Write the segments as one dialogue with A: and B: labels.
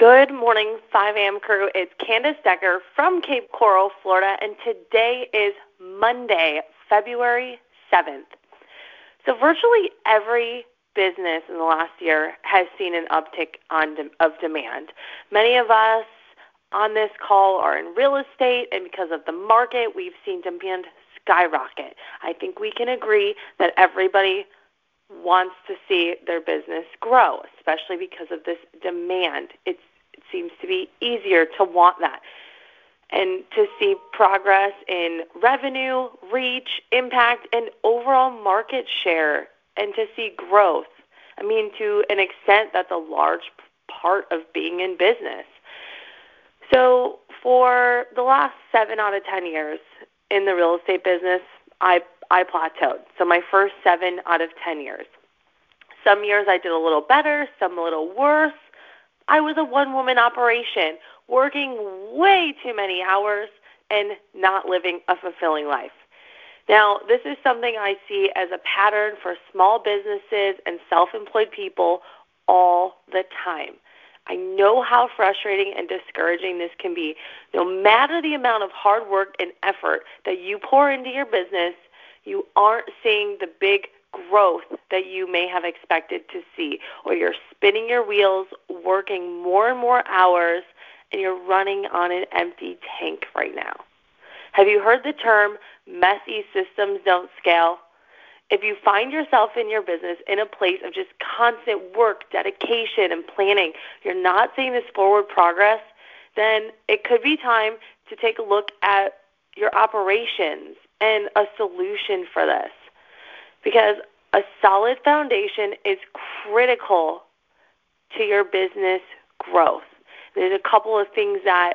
A: Good morning, 5 a.m. crew. It's Candace Decker from Cape Coral, Florida, and today is Monday, February 7th. So, virtually every business in the last year has seen an uptick on de- of demand. Many of us on this call are in real estate, and because of the market, we've seen demand skyrocket. I think we can agree that everybody wants to see their business grow, especially because of this demand. It's, be easier to want that. And to see progress in revenue, reach, impact, and overall market share, and to see growth. I mean, to an extent that's a large part of being in business. So, for the last seven out of 10 years in the real estate business, I I plateaued. So my first seven out of 10 years. Some years I did a little better, some a little worse. I was a one woman operation, working way too many hours and not living a fulfilling life. Now, this is something I see as a pattern for small businesses and self employed people all the time. I know how frustrating and discouraging this can be. No matter the amount of hard work and effort that you pour into your business, you aren't seeing the big growth that you may have expected to see, or you're spinning your wheels, working more and more hours, and you're running on an empty tank right now. Have you heard the term messy systems don't scale? If you find yourself in your business in a place of just constant work, dedication, and planning, you're not seeing this forward progress, then it could be time to take a look at your operations and a solution for this. Because a solid foundation is critical to your business growth. There's a couple of things that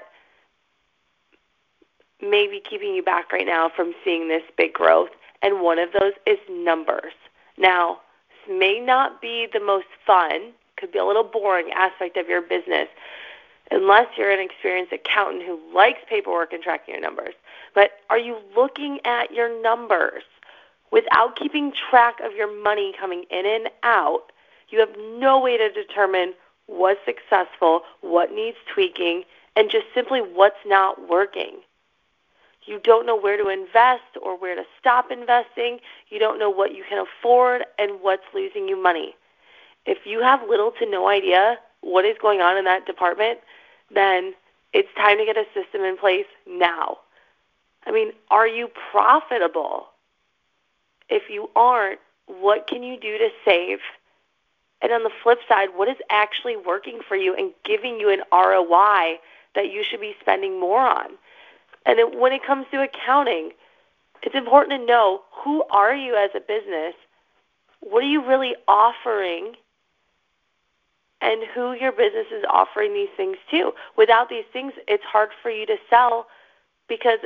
A: may be keeping you back right now from seeing this big growth, and one of those is numbers. Now, this may not be the most fun, could be a little boring aspect of your business, unless you're an experienced accountant who likes paperwork and tracking your numbers. But are you looking at your numbers? Without keeping track of your money coming in and out, you have no way to determine what's successful, what needs tweaking, and just simply what's not working. You don't know where to invest or where to stop investing. You don't know what you can afford and what's losing you money. If you have little to no idea what is going on in that department, then it's time to get a system in place now. I mean, are you profitable? If you aren't, what can you do to save? And on the flip side, what is actually working for you and giving you an ROI that you should be spending more on? And when it comes to accounting, it's important to know who are you as a business? What are you really offering? And who your business is offering these things to. Without these things, it's hard for you to sell because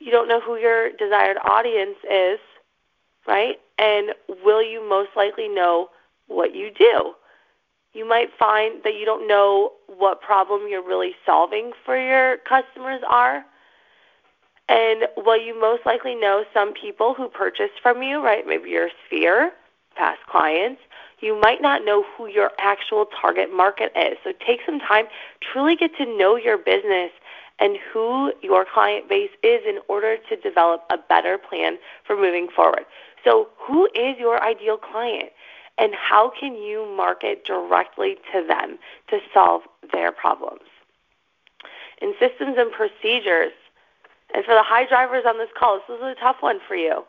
A: you don't know who your desired audience is, right? And will you most likely know what you do? You might find that you don't know what problem you're really solving for your customers are. And while you most likely know some people who purchase from you, right? Maybe your sphere, past clients, you might not know who your actual target market is. So take some time, truly get to know your business and who your client base is in order to develop a better plan for moving forward. So, who is your ideal client? And how can you market directly to them to solve their problems? In systems and procedures, and for the high drivers on this call, this is a tough one for you.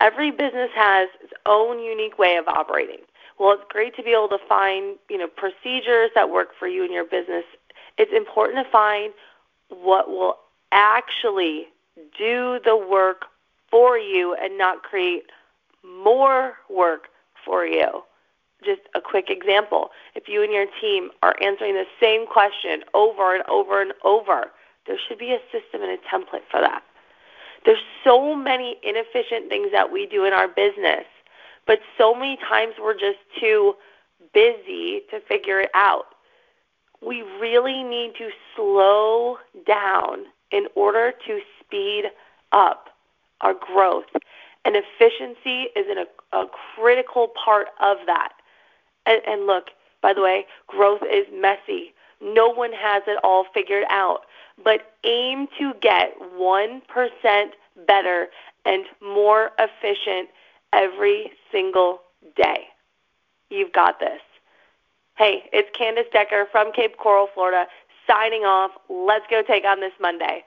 A: Every business has its own unique way of operating. Well, it's great to be able to find, you know, procedures that work for you and your business. It's important to find what will actually do the work for you and not create more work for you. Just a quick example. If you and your team are answering the same question over and over and over, there should be a system and a template for that. There's so many inefficient things that we do in our business, but so many times we're just too busy to figure it out we really need to slow down in order to speed up our growth. And efficiency is a, a critical part of that. And, and look, By the way, growth is messy. No one has it all figured out. But aim to get 1% better and more efficient every single day. You've got this. Hey, it's Candace Decker from Cape Coral, Florida, signing off. Let's go take on this Monday.